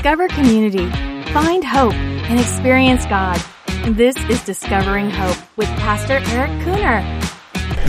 Discover community, find hope, and experience God. This is Discovering Hope with Pastor Eric Cooner.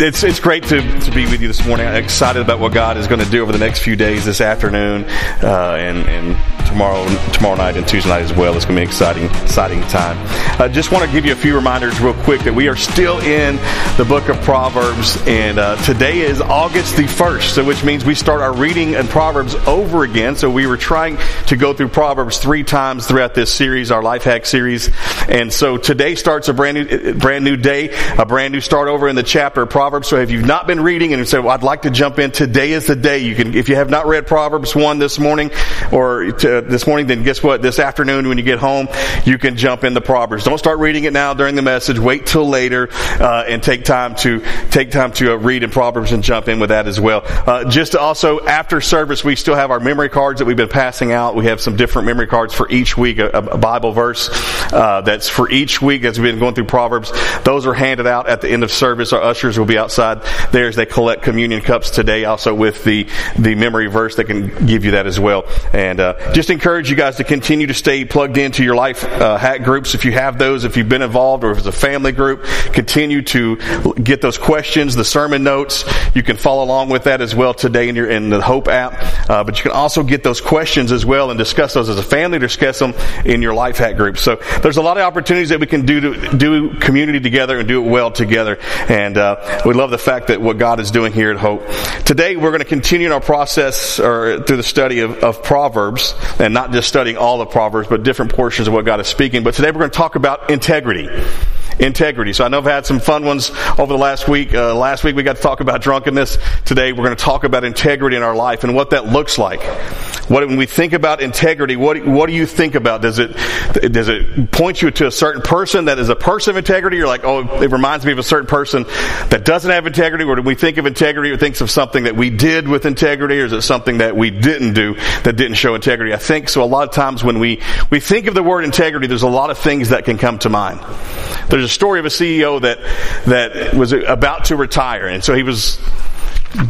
It's, it's great to, to be with you this morning. I'm excited about what God is going to do over the next few days, this afternoon, uh, and, and tomorrow tomorrow night and Tuesday night as well. It's going to be an exciting, exciting time. I just want to give you a few reminders real quick that we are still in the book of Proverbs, and uh, today is August the 1st, so which means we start our reading in Proverbs over again. So we were trying to go through Proverbs three times throughout this series, our life hack series, and so today starts a brand new, brand new day, a brand new start over in the chapter of Proverbs. So if you've not been reading and you say, well, I'd like to jump in, today is the day. You can, if you have not read Proverbs 1 this morning or to, this morning, then guess what? This afternoon when you get home, you can jump into Proverbs. Don't start reading it now during the message. Wait till later, uh, and take time to, take time to uh, read in Proverbs and jump in with that as well. Uh, just also, after service, we still have our memory cards that we've been passing out. We have some different memory cards for each week, a, a Bible verse, uh, that's for each week as we've been going through Proverbs. Those are handed out at the end of service. Our ushers will be outside there as they collect communion cups today, also with the, the memory verse that can give you that as well. And, uh, just encourage you guys to continue to stay plugged into your life uh, hack groups if you have those, if you've been involved, or if it's a family group. Continue to get those questions, the sermon notes. You can follow along with that as well today in your in the Hope app. Uh, but you can also get those questions as well and discuss those as a family. Discuss them in your life hack group. So there's a lot of opportunities that we can do to do community together and do it well together. And uh, we love the fact that what God is doing here at Hope. Today we're going to continue in our process or through the study of, of Proverbs and not just studying all the Proverbs, but different portions of what God is speaking. But today we're going to talk about integrity integrity. So I know I've had some fun ones over the last week. Uh, last week we got to talk about drunkenness. Today we're going to talk about integrity in our life and what that looks like. What, when we think about integrity, what, what do you think about? Does it, does it point you to a certain person that is a person of integrity? You're like, oh, it reminds me of a certain person that doesn't have integrity. Or do we think of integrity or thinks of something that we did with integrity or is it something that we didn't do that didn't show integrity? I think so. A lot of times when we, we think of the word integrity, there's a lot of things that can come to mind. There's a story of a CEO that, that was about to retire. And so he was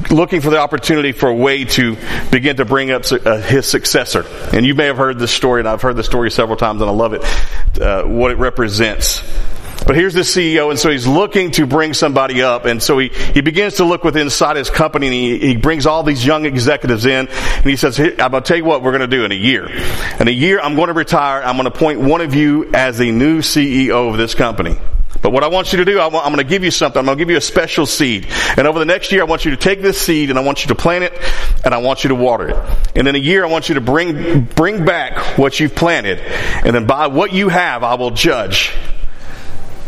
looking for the opportunity for a way to begin to bring up uh, his successor. And you may have heard this story, and I've heard the story several times, and I love it, uh, what it represents. But here's the CEO, and so he's looking to bring somebody up, and so he, he begins to look within inside his company, and he, he brings all these young executives in, and he says, I'm going to tell you what we're going to do in a year. In a year, I'm going to retire, I'm going to appoint one of you as the new CEO of this company. But what I want you to do, I'm going to give you something. I'm going to give you a special seed. And over the next year, I want you to take this seed and I want you to plant it and I want you to water it. And in a year, I want you to bring, bring back what you've planted. And then by what you have, I will judge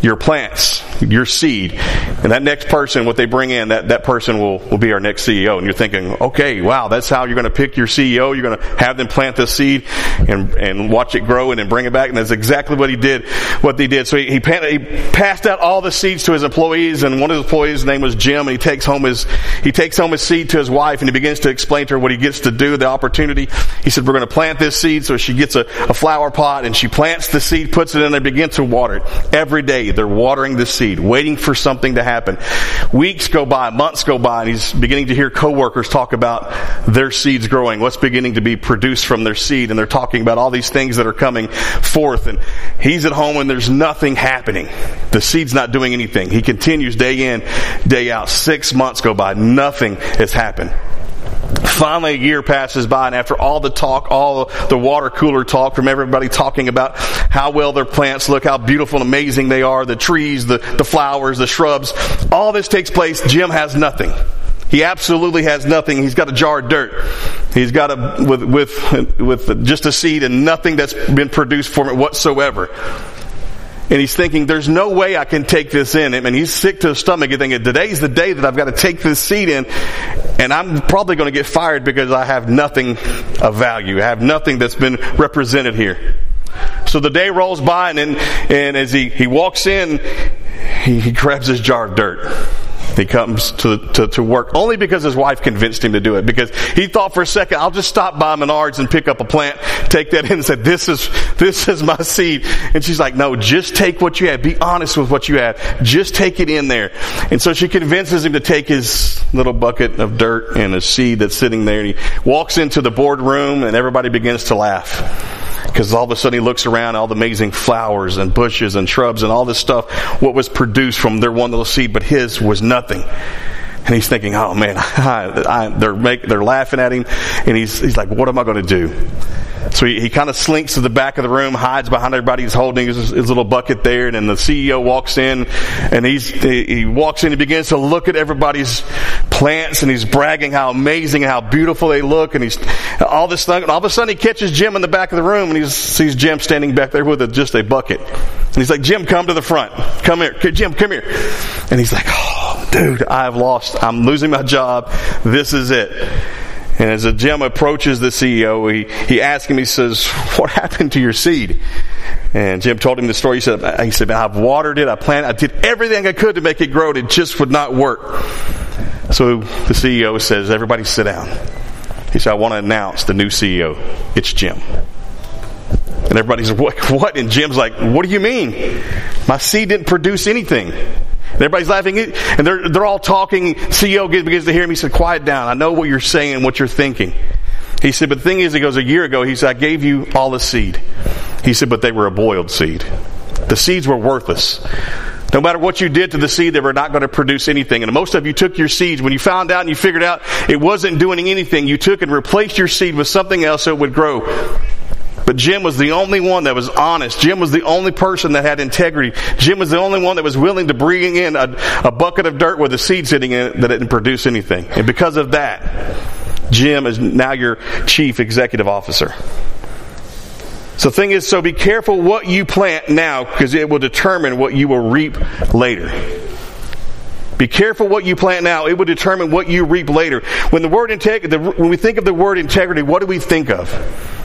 your plants, your seed. And that next person, what they bring in, that, that person will, will be our next CEO. And you're thinking, okay, wow, that's how you're going to pick your CEO. You're going to have them plant this seed and, and watch it grow and then bring it back. And that's exactly what he did, what they did. So he, he, he passed out all the seeds to his employees and one of the employees' name was Jim and he takes home his, he takes home his seed to his wife and he begins to explain to her what he gets to do, the opportunity. He said, we're going to plant this seed. So she gets a, a flower pot and she plants the seed, puts it in there, begins to water it every day they're watering the seed, waiting for something to happen. Weeks go by, months go by, and he's beginning to hear coworkers talk about their seeds growing, what's beginning to be produced from their seed, and they're talking about all these things that are coming forth. And he's at home and there's nothing happening. The seed's not doing anything. He continues day in, day out. Six months go by, nothing has happened. Finally, a year passes by, and after all the talk, all the water cooler talk from everybody talking about how well their plants look, how beautiful and amazing they are, the trees, the, the flowers, the shrubs, all this takes place. Jim has nothing. He absolutely has nothing. He's got a jar of dirt. He's got a, with, with, with just a seed and nothing that's been produced from it whatsoever. And he's thinking, there's no way I can take this in. And he's sick to his stomach. He's thinking, today's the day that I've got to take this seat in. And I'm probably going to get fired because I have nothing of value. I have nothing that's been represented here. So the day rolls by and and as he, he walks in, he, he grabs his jar of dirt. He comes to, to, to, work only because his wife convinced him to do it. Because he thought for a second, I'll just stop by Menards and pick up a plant, take that in and say, this is, this is my seed. And she's like, no, just take what you have. Be honest with what you have. Just take it in there. And so she convinces him to take his little bucket of dirt and a seed that's sitting there. And he walks into the boardroom and everybody begins to laugh. Because all of a sudden he looks around, all the amazing flowers and bushes and shrubs and all this stuff, what was produced from their one little seed, but his was nothing. And he's thinking, oh man, I, I, they're, make, they're laughing at him. And he's, he's like, what am I going to do? So he, he kind of slinks to the back of the room, hides behind everybody. He's holding his, his little bucket there. And then the CEO walks in and he's, he, he walks in and begins to look at everybody's plants and he's bragging how amazing and how beautiful they look. And he's all this thing. And all of a sudden he catches Jim in the back of the room and he sees Jim standing back there with a, just a bucket. And he's like, Jim, come to the front. Come here. Jim, come here. And he's like, oh, dude, I've lost. I'm losing my job. This is it. And as Jim approaches the CEO, he, he asks him, he says, what happened to your seed? And Jim told him the story. He said, he said, I've watered it. I planted, I did everything I could to make it grow. and It just would not work. So the CEO says, everybody sit down. He said, I want to announce the new CEO. It's Jim. And everybody's, what, what? And Jim's like, what do you mean? My seed didn't produce anything. And everybody's laughing, and they're, they're all talking. CEO begins to hear him. He said, quiet down. I know what you're saying, what you're thinking. He said, but the thing is, he goes, a year ago, he said, I gave you all the seed. He said, but they were a boiled seed. The seeds were worthless. No matter what you did to the seed, they were not going to produce anything. And most of you took your seeds. When you found out and you figured out it wasn't doing anything, you took and replaced your seed with something else so it would grow. But Jim was the only one that was honest. Jim was the only person that had integrity. Jim was the only one that was willing to bring in a, a bucket of dirt with a seed sitting in it that didn't produce anything. And because of that, Jim is now your chief executive officer. So the thing is, so be careful what you plant now because it will determine what you will reap later. Be careful what you plant now. It will determine what you reap later. When the word integrity, when we think of the word integrity, what do we think of?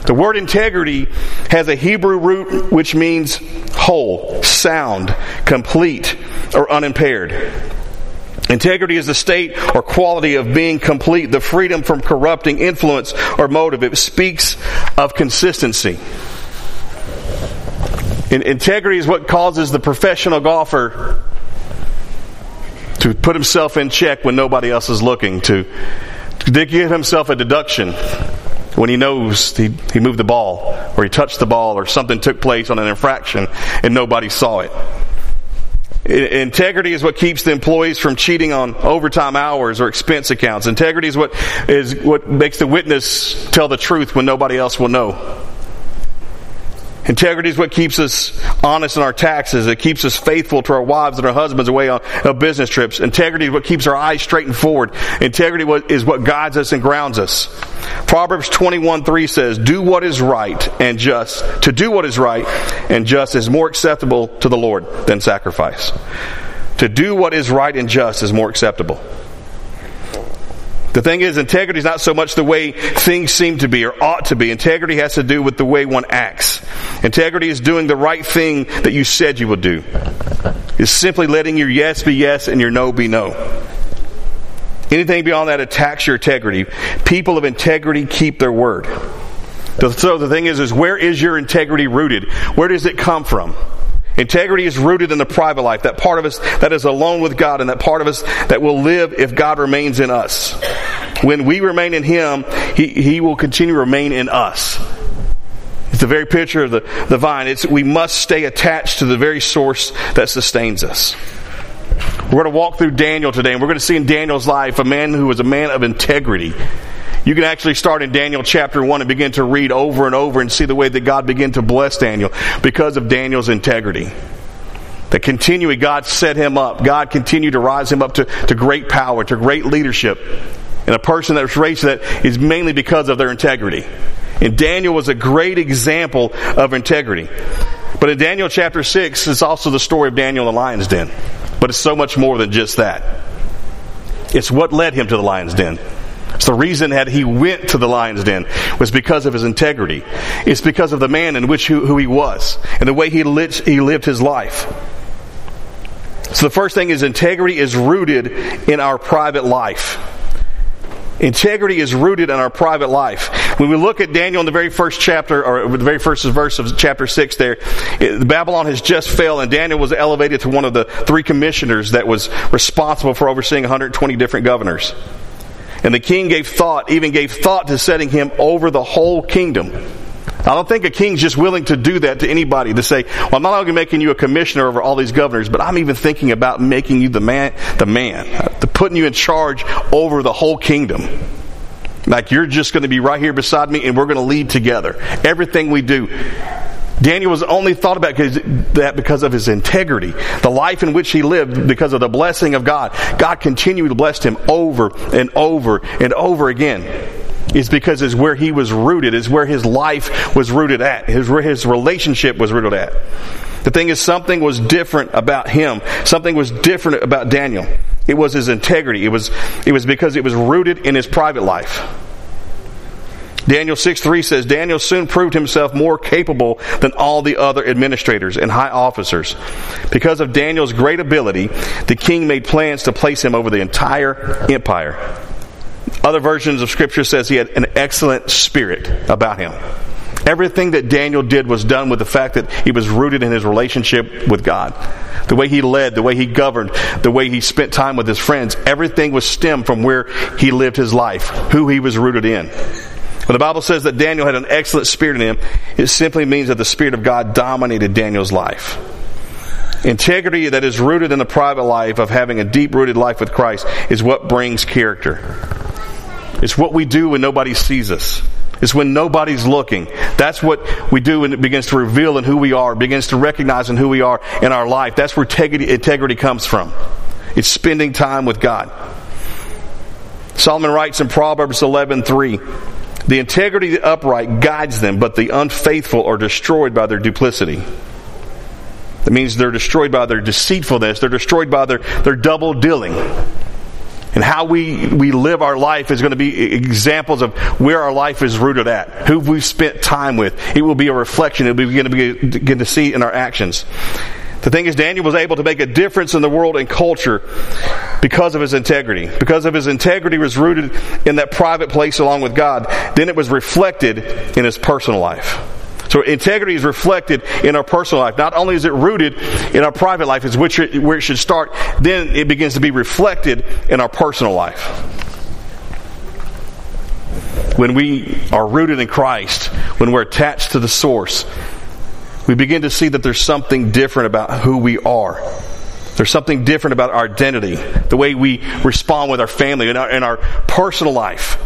The word integrity has a Hebrew root which means whole, sound, complete, or unimpaired. Integrity is the state or quality of being complete, the freedom from corrupting influence or motive. It speaks of consistency. integrity is what causes the professional golfer to put himself in check when nobody else is looking, to, to give himself a deduction when he knows he, he moved the ball or he touched the ball or something took place on an infraction and nobody saw it. Integrity is what keeps the employees from cheating on overtime hours or expense accounts. Integrity is what is what makes the witness tell the truth when nobody else will know. Integrity is what keeps us honest in our taxes. It keeps us faithful to our wives and our husbands away on, on business trips. Integrity is what keeps our eyes straight and forward. Integrity is what guides us and grounds us. Proverbs 21 3 says, Do what is right and just. To do what is right and just is more acceptable to the Lord than sacrifice. To do what is right and just is more acceptable. The thing is, integrity is not so much the way things seem to be or ought to be. Integrity has to do with the way one acts. Integrity is doing the right thing that you said you would do. It's simply letting your yes be yes and your no be no. Anything beyond that attacks your integrity. People of integrity keep their word. So the thing is, is where is your integrity rooted? Where does it come from? Integrity is rooted in the private life, that part of us that is alone with God and that part of us that will live if God remains in us. When we remain in Him, He, he will continue to remain in us. It's the very picture of the, the vine. It's, we must stay attached to the very source that sustains us. We're going to walk through Daniel today, and we're going to see in Daniel's life a man who was a man of integrity. You can actually start in Daniel chapter 1 and begin to read over and over and see the way that God began to bless Daniel because of Daniel's integrity. That continually God set him up. God continued to rise him up to, to great power, to great leadership. And a person that was raised that is mainly because of their integrity. And Daniel was a great example of integrity. But in Daniel chapter 6, it's also the story of Daniel in the lion's den. But it's so much more than just that. It's what led him to the lion's den. It's the reason that he went to the lion's den was because of his integrity. It's because of the man in which who, who he was and the way he lived, he lived his life. So the first thing is integrity is rooted in our private life. Integrity is rooted in our private life. When we look at Daniel in the very first chapter, or the very first verse of chapter 6 there, it, Babylon has just fell and Daniel was elevated to one of the three commissioners that was responsible for overseeing 120 different governors. And the king gave thought, even gave thought to setting him over the whole kingdom. I don't think a king's just willing to do that to anybody to say, well, I'm not only making you a commissioner over all these governors, but I'm even thinking about making you the man, the man, to putting you in charge over the whole kingdom. Like you're just going to be right here beside me and we're going to lead together. Everything we do. Daniel was only thought about that because of his integrity, the life in which he lived because of the blessing of God. God continued to bless him over and over and over again. It's because it's where he was rooted, is where his life was rooted at, his, where his relationship was rooted at. The thing is, something was different about him. Something was different about Daniel. It was his integrity. It was, it was because it was rooted in his private life. Daniel 6 3 says, Daniel soon proved himself more capable than all the other administrators and high officers. Because of Daniel's great ability, the king made plans to place him over the entire empire. Other versions of scripture says he had an excellent spirit about him. Everything that Daniel did was done with the fact that he was rooted in his relationship with God. The way he led, the way he governed, the way he spent time with his friends, everything was stemmed from where he lived his life, who he was rooted in. When the Bible says that Daniel had an excellent spirit in him, it simply means that the Spirit of God dominated Daniel's life. Integrity that is rooted in the private life of having a deep rooted life with Christ is what brings character. It's what we do when nobody sees us. It's when nobody's looking. That's what we do when it begins to reveal in who we are, begins to recognize in who we are in our life. That's where integrity, comes from. It's spending time with God. Solomon writes in Proverbs 11:3, the integrity of the upright guides them, but the unfaithful are destroyed by their duplicity. That means they're destroyed by their deceitfulness, they're destroyed by their, their double dealing. And how we, we live our life is going to be examples of where our life is rooted at, who we've spent time with. It will be a reflection. It will be going to be begin to see in our actions. The thing is, Daniel was able to make a difference in the world and culture because of his integrity. Because of his integrity was rooted in that private place along with God. Then it was reflected in his personal life. So integrity is reflected in our personal life. Not only is it rooted in our private life, is which where it should start, then it begins to be reflected in our personal life. When we are rooted in Christ, when we're attached to the source, we begin to see that there's something different about who we are. There's something different about our identity, the way we respond with our family and our, our personal life.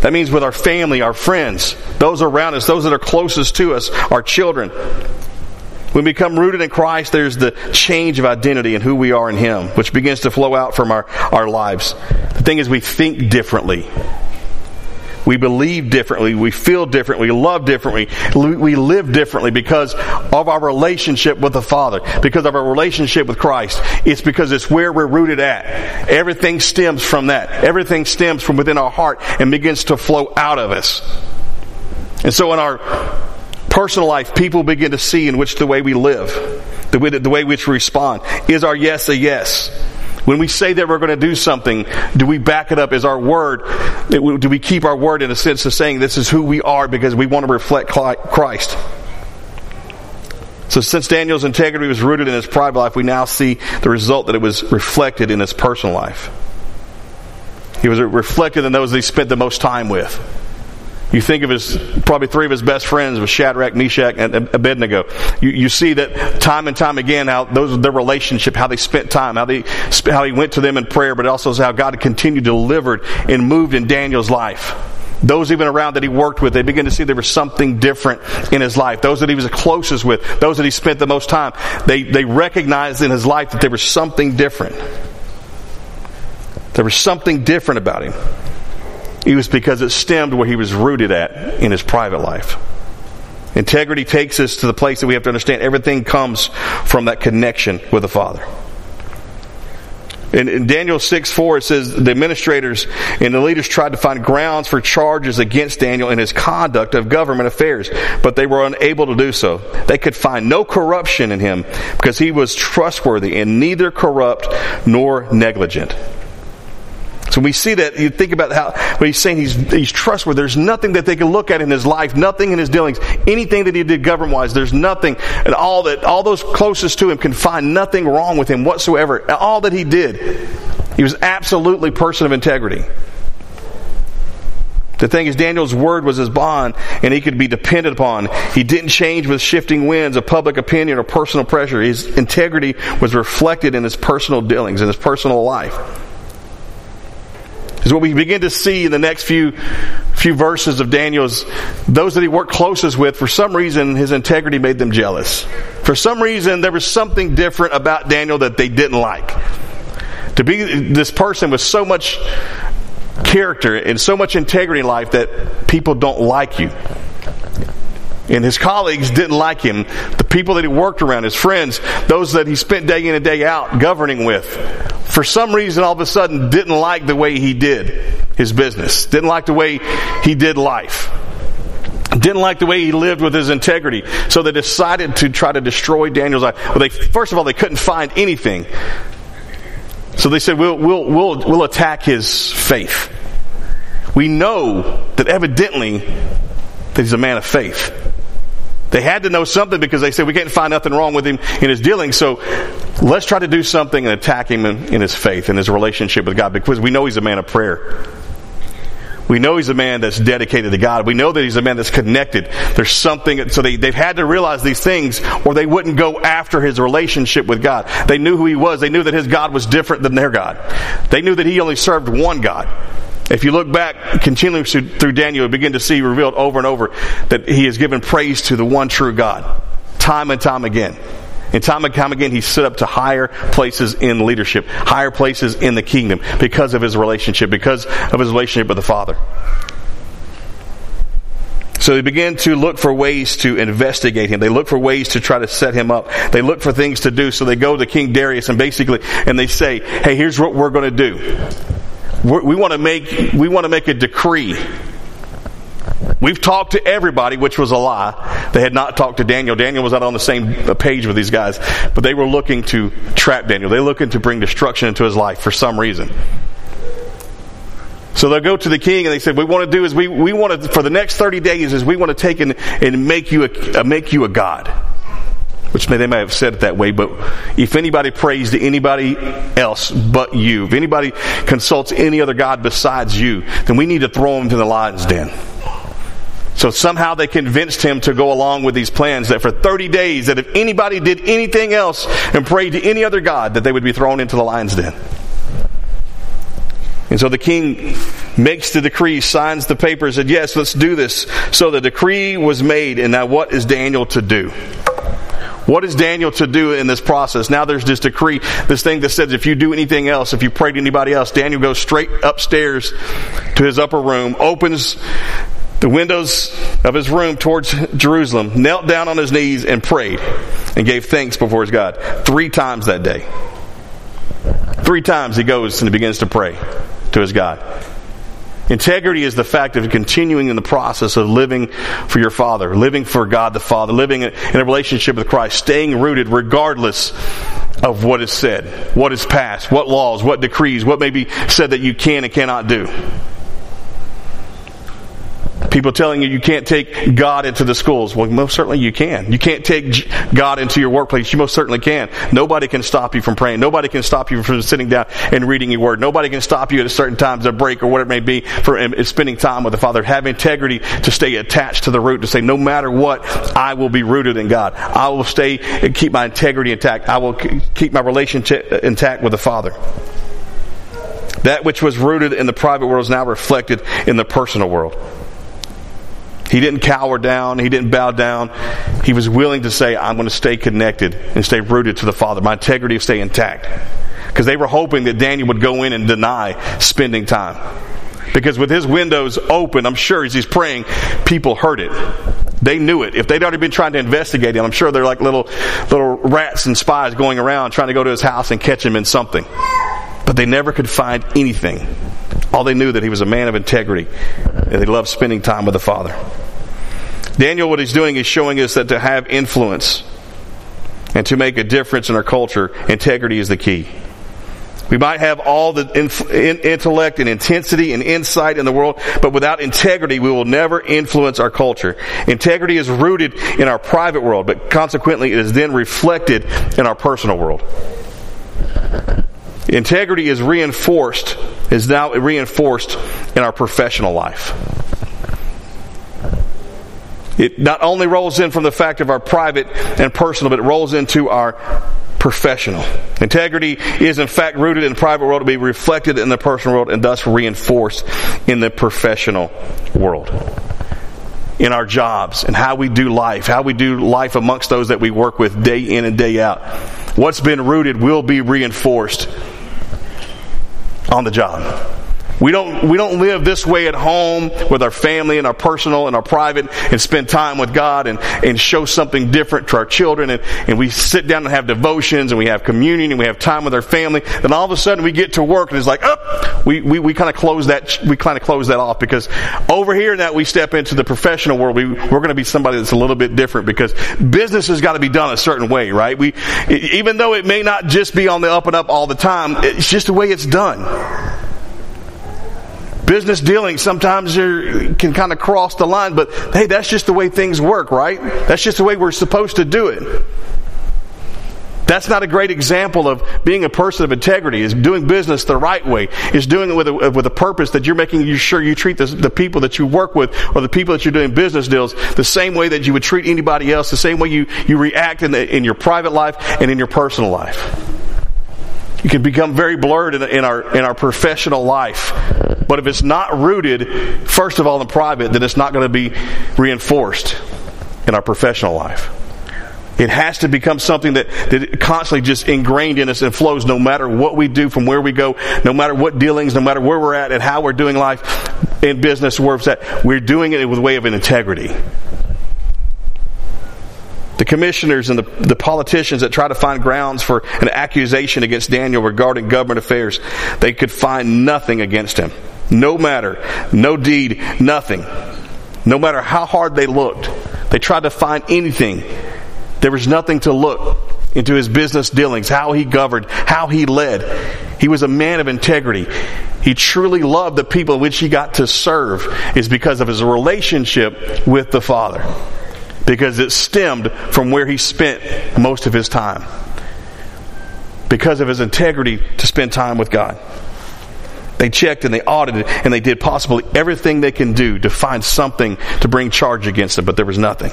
That means with our family, our friends, those around us, those that are closest to us, our children. When we become rooted in Christ, there's the change of identity and who we are in Him, which begins to flow out from our, our lives. The thing is, we think differently. We believe differently. We feel differently. We love differently. We live differently because of our relationship with the Father, because of our relationship with Christ. It's because it's where we're rooted at. Everything stems from that. Everything stems from within our heart and begins to flow out of us. And so in our personal life, people begin to see in which the way we live, the way, the way which we respond. Is our yes a yes? When we say that we're going to do something, do we back it up? Is our word, do we keep our word in a sense of saying this is who we are because we want to reflect Christ? So since Daniel's integrity was rooted in his private life, we now see the result that it was reflected in his personal life. He was reflected in those that he spent the most time with. You think of his, probably three of his best friends was Shadrach, Meshach, and Abednego. You, you see that time and time again how those, their relationship, how they spent time, how they, how he went to them in prayer, but also how God continued to and moved in Daniel's life. Those even around that he worked with, they began to see there was something different in his life. Those that he was closest with, those that he spent the most time, they, they recognized in his life that there was something different. There was something different about him. It was because it stemmed where he was rooted at in his private life. Integrity takes us to the place that we have to understand everything comes from that connection with the Father. In, in, Daniel 6 4, it says the administrators and the leaders tried to find grounds for charges against Daniel in his conduct of government affairs, but they were unable to do so. They could find no corruption in him because he was trustworthy and neither corrupt nor negligent. So we see that, you think about how, when he's saying he's, he's trustworthy, there's nothing that they can look at in his life, nothing in his dealings, anything that he did government wise, there's nothing, and all that, all those closest to him can find nothing wrong with him whatsoever. All that he did, he was absolutely person of integrity. The thing is, Daniel's word was his bond, and he could be depended upon. He didn't change with shifting winds of public opinion or personal pressure. His integrity was reflected in his personal dealings, in his personal life. Is what we begin to see in the next few few verses of Daniel's those that he worked closest with, for some reason, his integrity made them jealous. For some reason, there was something different about Daniel that they didn't like. To be this person with so much character and so much integrity in life that people don't like you. And his colleagues didn't like him. The people that he worked around, his friends, those that he spent day in and day out governing with, for some reason all of a sudden didn't like the way he did his business, didn't like the way he did life, didn't like the way he lived with his integrity. So they decided to try to destroy Daniel's life. Well, they, first of all, they couldn't find anything so they said, we'll, we'll, we'll, we'll attack his faith. We know that evidently that he's a man of faith. They had to know something because they said we can't find nothing wrong with him in his dealings. So let's try to do something and attack him in, in his faith and his relationship with God because we know he's a man of prayer. We know he's a man that's dedicated to God. We know that he's a man that's connected. There's something, so they, they've had to realize these things or they wouldn't go after his relationship with God. They knew who he was. They knew that his God was different than their God. They knew that he only served one God. If you look back continually through Daniel, you begin to see revealed over and over that he has given praise to the one true God. Time and time again. And time and time again, he stood up to higher places in leadership, higher places in the kingdom because of his relationship, because of his relationship with the Father. So they begin to look for ways to investigate him. They look for ways to try to set him up. They look for things to do. So they go to King Darius and basically, and they say, hey, here's what we're going to do. We're, want to make, we want to make a decree We've talked to everybody, which was a lie. They had not talked to Daniel. Daniel was not on the same page with these guys, but they were looking to trap Daniel. They were looking to bring destruction into his life for some reason. So they'll go to the king and they said, "We want to do is we, we want to for the next thirty days is we want to take and, and make you a make you a god." Which may, they may have said it that way, but if anybody prays to anybody else but you, if anybody consults any other god besides you, then we need to throw them to the lion's den. So somehow they convinced him to go along with these plans that for 30 days, that if anybody did anything else and prayed to any other God, that they would be thrown into the lion's den. And so the king makes the decree, signs the papers, said, yes, let's do this. So the decree was made, and now what is Daniel to do? What is Daniel to do in this process? Now there's this decree, this thing that says if you do anything else, if you pray to anybody else, Daniel goes straight upstairs to his upper room, opens the windows of his room towards Jerusalem, knelt down on his knees and prayed and gave thanks before his God. Three times that day. Three times he goes and he begins to pray to his God. Integrity is the fact of continuing in the process of living for your Father, living for God the Father, living in a relationship with Christ, staying rooted regardless of what is said, what is passed, what laws, what decrees, what may be said that you can and cannot do. People telling you you can't take God into the schools. Well, most certainly you can. You can't take God into your workplace. You most certainly can. Nobody can stop you from praying. Nobody can stop you from sitting down and reading your word. Nobody can stop you at a certain times a break or whatever it may be for um, spending time with the Father. Have integrity to stay attached to the root, to say, no matter what, I will be rooted in God. I will stay and keep my integrity intact. I will keep my relationship intact with the Father. That which was rooted in the private world is now reflected in the personal world. He didn't cower down. He didn't bow down. He was willing to say, I'm going to stay connected and stay rooted to the Father. My integrity will stay intact. Because they were hoping that Daniel would go in and deny spending time. Because with his windows open, I'm sure as he's praying, people heard it. They knew it. If they'd already been trying to investigate him, I'm sure they're like little, little rats and spies going around trying to go to his house and catch him in something. But they never could find anything. All they knew that he was a man of integrity and he loved spending time with the Father. Daniel, what he's doing is showing us that to have influence and to make a difference in our culture, integrity is the key. We might have all the intellect and intensity and insight in the world, but without integrity, we will never influence our culture. Integrity is rooted in our private world, but consequently, it is then reflected in our personal world. Integrity is reinforced, is now reinforced in our professional life. It not only rolls in from the fact of our private and personal, but it rolls into our professional. Integrity is in fact rooted in the private world to be reflected in the personal world and thus reinforced in the professional world. In our jobs and how we do life, how we do life amongst those that we work with day in and day out. What's been rooted will be reinforced on the job. We don't, we don't live this way at home with our family and our personal and our private and spend time with God and, and show something different to our children and, and we sit down and have devotions and we have communion and we have time with our family. Then all of a sudden we get to work and it's like, oh, we, we, we kind of close that, we kind of close that off because over here that we step into the professional world, we, we're going to be somebody that's a little bit different because business has got to be done a certain way, right? We, even though it may not just be on the up and up all the time, it's just the way it's done business dealings sometimes can kind of cross the line, but hey, that's just the way things work, right? That's just the way we're supposed to do it. That's not a great example of being a person of integrity, is doing business the right way, is doing it with a, with a purpose that you're making sure you treat the, the people that you work with or the people that you're doing business deals the same way that you would treat anybody else, the same way you, you react in, the, in your private life and in your personal life. You can become very blurred in, in, our in our professional life, but if it's not rooted, first of all, in private, then it's not going to be reinforced in our professional life. It has to become something that, that constantly just ingrained in us and flows no matter what we do, from where we go, no matter what dealings, no matter where we're at and how we're doing life in business, where it's at. We're doing it with a way of an integrity the commissioners and the, the politicians that try to find grounds for an accusation against Daniel regarding government affairs, they could find nothing against him. No matter, no deed, nothing. No matter how hard they looked, they tried to find anything. There was nothing to look into his business dealings, how he governed, how he led. He was a man of integrity. He truly loved the people which he got to serve is because of his relationship with the Father because it stemmed from where he spent most of his time. Because of his integrity to spend time with God. They checked and they audited and they did possibly everything they can do to find something to bring charge against him, but there was nothing.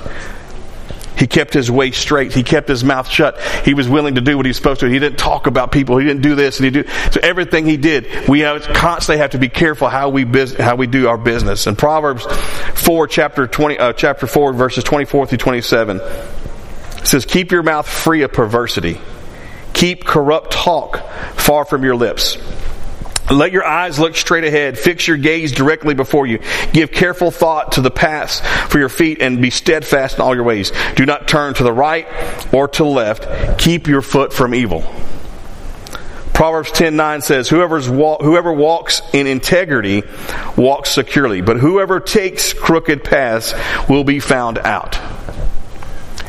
He kept his way straight. He kept his mouth shut. He was willing to do what he was supposed to. He didn't talk about people. He didn't do this and he do. So everything he did, we have, constantly have to be careful how we how we do our business. In Proverbs four, chapter twenty, uh, chapter four, verses twenty-four through twenty-seven, it says, "Keep your mouth free of perversity. Keep corrupt talk far from your lips." Let your eyes look straight ahead. Fix your gaze directly before you. Give careful thought to the paths for your feet and be steadfast in all your ways. Do not turn to the right or to the left. Keep your foot from evil. Proverbs 10:9 says, Whoever's whoever walks in integrity walks securely, but whoever takes crooked paths will be found out.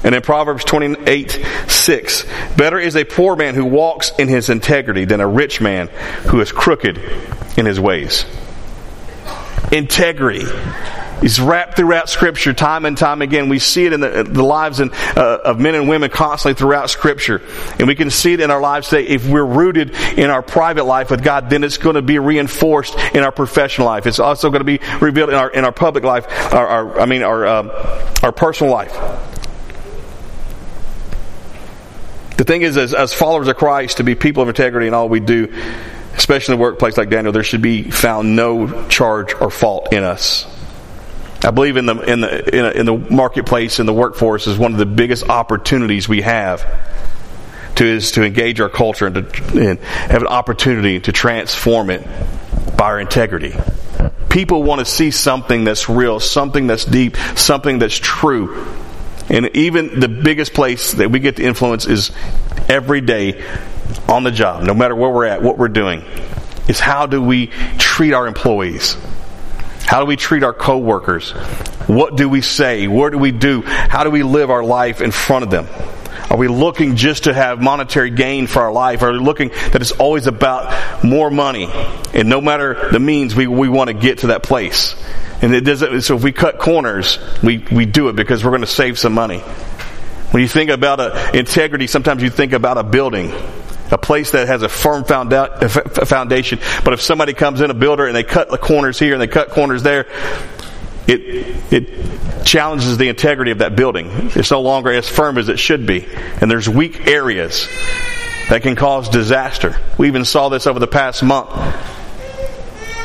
And in Proverbs 28, 6, better is a poor man who walks in his integrity than a rich man who is crooked in his ways. Integrity is wrapped throughout Scripture time and time again. We see it in the, the lives in, uh, of men and women constantly throughout Scripture. And we can see it in our lives today. If we're rooted in our private life with God, then it's going to be reinforced in our professional life. It's also going to be revealed in our, in our public life, our, our I mean, our, uh, our personal life. The thing is, as, as followers of Christ, to be people of integrity in all we do, especially in a workplace like Daniel, there should be found no charge or fault in us. I believe in the in the in, a, in the marketplace in the workforce is one of the biggest opportunities we have to is to engage our culture and to and have an opportunity to transform it by our integrity. People want to see something that's real, something that's deep, something that's true. And even the biggest place that we get to influence is every day on the job, no matter where we're at, what we're doing, is how do we treat our employees? How do we treat our coworkers? What do we say? What do we do? How do we live our life in front of them? Are we looking just to have monetary gain for our life? Are we looking that it's always about more money? And no matter the means, we, we want to get to that place. And it doesn't, so if we cut corners, we, we do it because we're going to save some money. When you think about a, integrity, sometimes you think about a building, a place that has a firm foundation. But if somebody comes in a builder and they cut the corners here and they cut corners there, it, it challenges the integrity of that building. It's no longer as firm as it should be. And there's weak areas that can cause disaster. We even saw this over the past month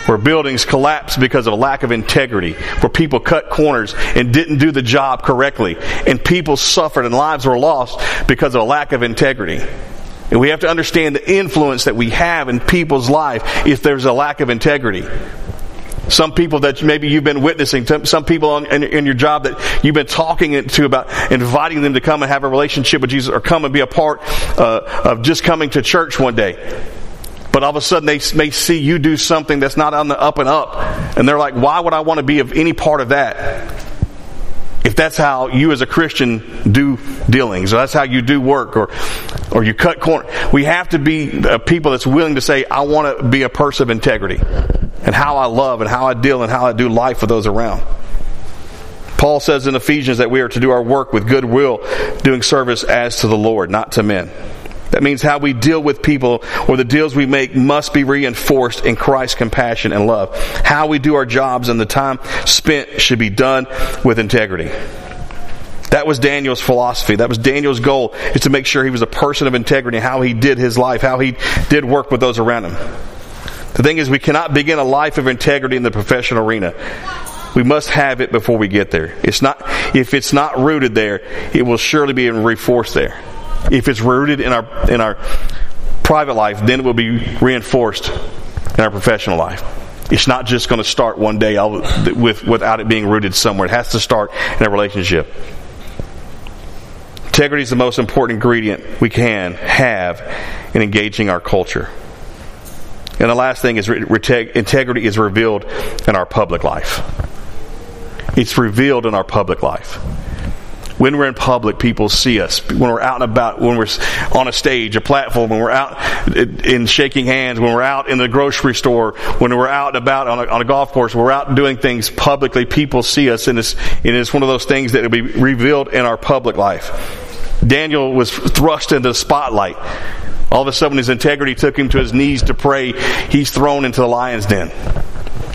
where buildings collapsed because of a lack of integrity, where people cut corners and didn't do the job correctly, and people suffered and lives were lost because of a lack of integrity. And we have to understand the influence that we have in people's life if there's a lack of integrity. Some people that maybe you've been witnessing, some people in, in, your job that you've been talking to about inviting them to come and have a relationship with Jesus or come and be a part uh, of just coming to church one day. But all of a sudden they may see you do something that's not on the up and up. And they're like, why would I want to be of any part of that? If that's how you as a Christian do dealings, or that's how you do work, or, or you cut corner. We have to be a people that's willing to say, I want to be a person of integrity. And how I love and how I deal and how I do life with those around. Paul says in Ephesians that we are to do our work with goodwill, doing service as to the Lord, not to men. That means how we deal with people or the deals we make must be reinforced in Christ's compassion and love. How we do our jobs and the time spent should be done with integrity. That was Daniel's philosophy. That was Daniel's goal is to make sure he was a person of integrity, how he did his life, how he did work with those around him. The thing is, we cannot begin a life of integrity in the professional arena. We must have it before we get there. It's not, if it's not rooted there, it will surely be reinforced there. If it's rooted in our, in our private life, then it will be reinforced in our professional life. It's not just going to start one day with, without it being rooted somewhere. It has to start in a relationship. Integrity is the most important ingredient we can have in engaging our culture. And the last thing is integrity is revealed in our public life. It's revealed in our public life. When we're in public, people see us. When we're out and about, when we're on a stage, a platform, when we're out eh, in shaking hands, when we're out in the grocery store, when we're out and about on a, on a golf course, we're out doing things publicly, people see us, and it's, and it's one of those things that will be revealed in our public life. Daniel was thrust into the spotlight. All of a sudden, his integrity took him to his knees to pray. He's thrown into the lion's den.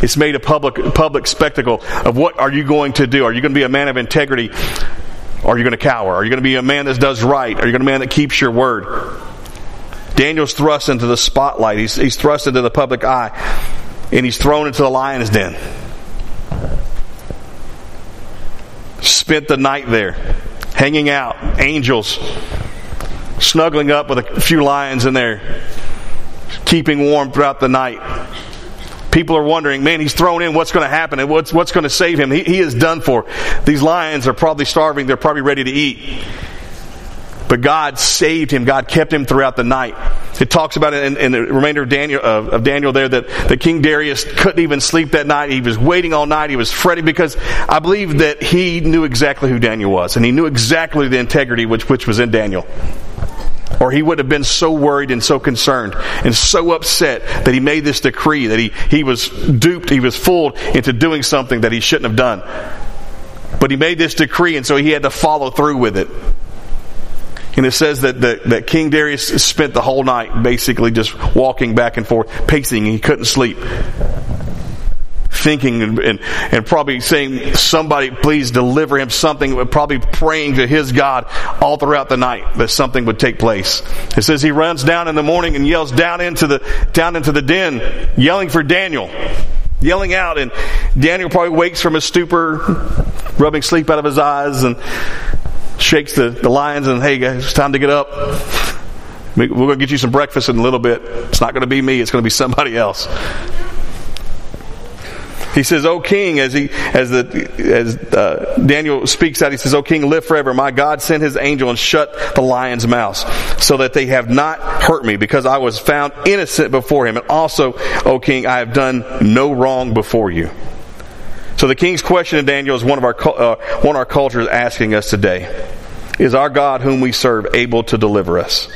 It's made a public public spectacle of what are you going to do? Are you going to be a man of integrity? Are you going to cower? Are you going to be a man that does right? Are you going to be a man that keeps your word? Daniel's thrust into the spotlight. He's, he's thrust into the public eye. And he's thrown into the lion's den. Spent the night there, hanging out, angels, snuggling up with a few lions in there, keeping warm throughout the night people are wondering, man, he's thrown in. What's going to happen? And what's, what's going to save him? He, he is done for. These lions are probably starving. They're probably ready to eat. But God saved him. God kept him throughout the night. It talks about it in, in the remainder of Daniel, of, Daniel there that, that King Darius couldn't even sleep that night. He was waiting all night. He was fretting because I believe that he knew exactly who Daniel was and he knew exactly the integrity which, which was in Daniel or he would have been so worried and so concerned and so upset that he made this decree that he, he was duped, he was fooled into doing something that he shouldn't have done. But he made this decree and so he had to follow through with it. And it says that, that, that King Darius spent the whole night basically just walking back and forth, pacing, and he couldn't sleep thinking and, and, and, probably saying, somebody please deliver him something, probably praying to his God all throughout the night that something would take place. It says he runs down in the morning and yells down into the, down into the den, yelling for Daniel. Yelling out, and Daniel probably wakes from his stupor, rubbing sleep out of his eyes, and shakes the, the lions and, hey guys, it's time to get up. We're going to get you some breakfast in a little bit. It's not going to be me, it's going to be somebody else. He says, "O King," as he as the as uh, Daniel speaks out, he says, "O King, live forever. My God sent His angel and shut the lion's mouth, so that they have not hurt me, because I was found innocent before Him. And also, O King, I have done no wrong before you." So the king's question to Daniel is one of our uh, one of our cultures asking us today: Is our God, whom we serve, able to deliver us?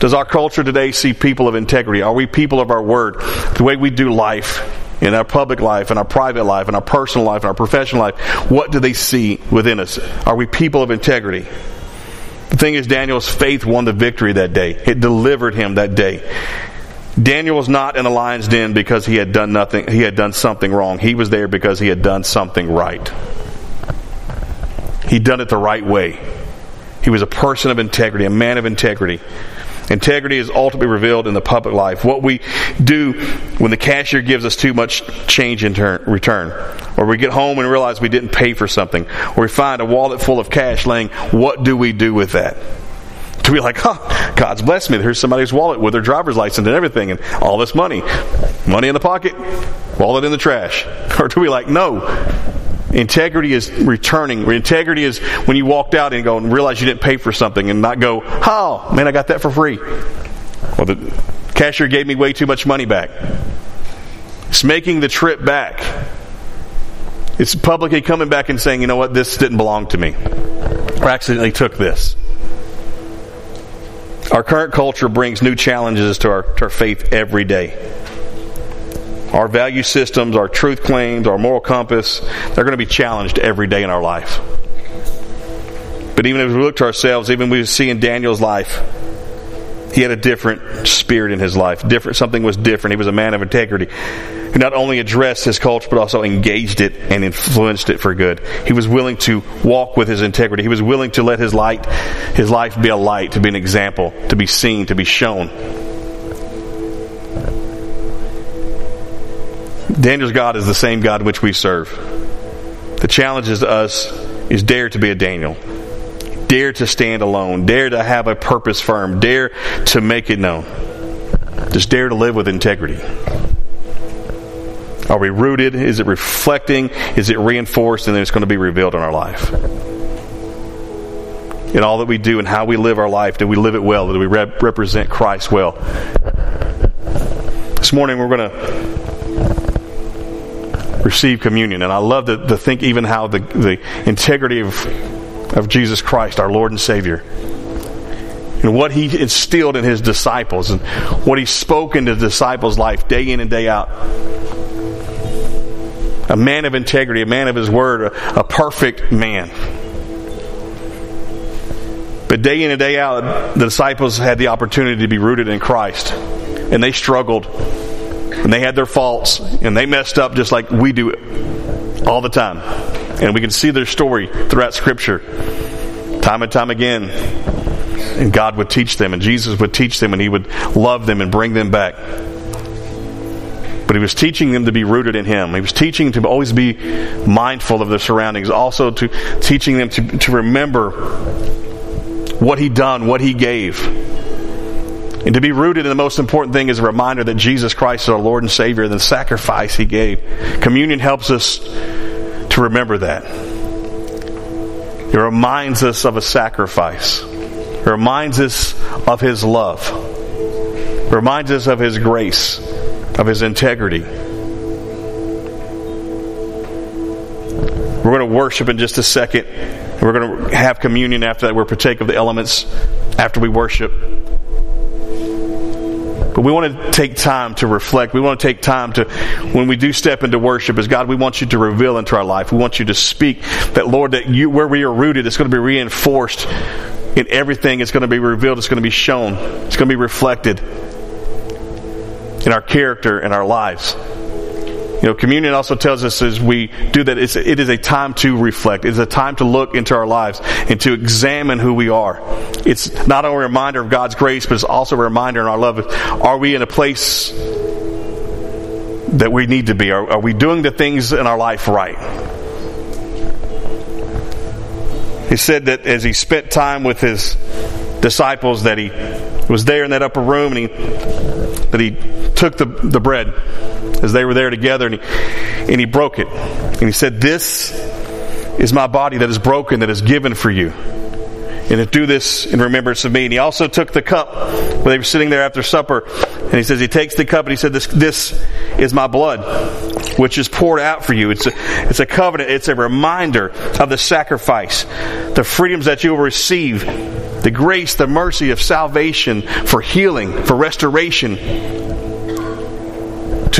Does our culture today see people of integrity? Are we people of our word? The way we do life? In our public life, in our private life, in our personal life, in our professional life, what do they see within us? Are we people of integrity? The thing is, Daniel's faith won the victory that day. It delivered him that day. Daniel was not in a lion's den because he had done nothing, he had done something wrong. He was there because he had done something right. He'd done it the right way. He was a person of integrity, a man of integrity. Integrity is ultimately revealed in the public life. What we do when the cashier gives us too much change in turn, return, or we get home and realize we didn't pay for something, or we find a wallet full of cash laying, what do we do with that? To be like, oh, God's blessed me. Here's somebody's wallet with their driver's license and everything, and all this money. Money in the pocket, wallet in the trash. Or do we like, no, Integrity is returning. Integrity is when you walked out and go and realize you didn't pay for something and not go, oh, man, I got that for free. Well, the cashier gave me way too much money back. It's making the trip back. It's publicly coming back and saying, you know what, this didn't belong to me. Or accidentally took this. Our current culture brings new challenges to our, to our faith every day our value systems, our truth claims, our moral compass, they're going to be challenged every day in our life. But even as we look to ourselves, even we see in Daniel's life, he had a different spirit in his life. Different something was different. He was a man of integrity who not only addressed his culture but also engaged it and influenced it for good. He was willing to walk with his integrity. He was willing to let his light, his life be a light, to be an example, to be seen, to be shown. Daniel's God is the same God which we serve. The challenge is to us is dare to be a Daniel. Dare to stand alone. Dare to have a purpose firm. Dare to make it known. Just dare to live with integrity. Are we rooted? Is it reflecting? Is it reinforced? And then it's going to be revealed in our life. In all that we do and how we live our life, do we live it well? Do we rep- represent Christ well? This morning we're going to receive communion. And I love to, to think even how the, the integrity of, of Jesus Christ, our Lord and Savior, and what he instilled in his disciples and what he spoke into the disciples' life day in and day out. A man of integrity, a man of his word, a, a perfect man. But day in and day out, the disciples had the opportunity to be rooted in Christ. And they struggled and they had their faults and they messed up just like we do all the time. And we can see their story throughout Scripture, time and time again. And God would teach them, and Jesus would teach them, and He would love them and bring them back. But He was teaching them to be rooted in Him. He was teaching to always be mindful of their surroundings, also to teaching them to, to remember what He done, what He gave and to be rooted in the most important thing is a reminder that Jesus Christ is our Lord and Savior and the sacrifice He gave. Communion helps us to remember that. It reminds us of a sacrifice. It reminds us of His love. It reminds us of His grace, of His integrity. We're going to worship in just a second. We're going to have communion after that. We'll partake of the elements after we worship. But we want to take time to reflect. We want to take time to, when we do step into worship, as God, we want you to reveal into our life. We want you to speak that, Lord, that you, where we are rooted, it's going to be reinforced in everything. It's going to be revealed. It's going to be shown. It's going to be reflected in our character and our lives. You know, communion also tells us as we do that, it's, it is a time to reflect. It's a time to look into our lives and to examine who we are. It's not only a reminder of God's grace, but it's also a reminder in our love. Are we in a place that we need to be? Are, are we doing the things in our life right? He said that as he spent time with his disciples, that he was there in that upper room and he, that he took the, the bread as they were there together and he, and he broke it. And he said, This is my body that is broken, that is given for you. And do this in remembrance of me. And he also took the cup when they were sitting there after supper. And he says, he takes the cup and he said, this, this is my blood, which is poured out for you. It's a, it's a covenant. It's a reminder of the sacrifice, the freedoms that you will receive, the grace, the mercy of salvation for healing, for restoration,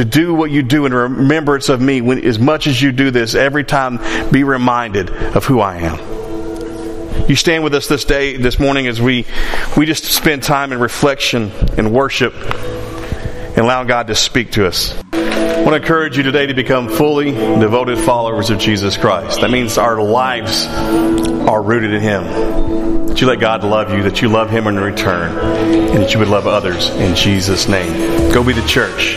to do what you do in remembrance of me. When, as much as you do this, every time be reminded of who I am. You stand with us this day, this morning, as we we just spend time in reflection and worship. and allow God to speak to us. I want to encourage you today to become fully devoted followers of Jesus Christ. That means our lives are rooted in Him. That you let God love you, that you love Him in return, and that you would love others in Jesus' name. Go be the church.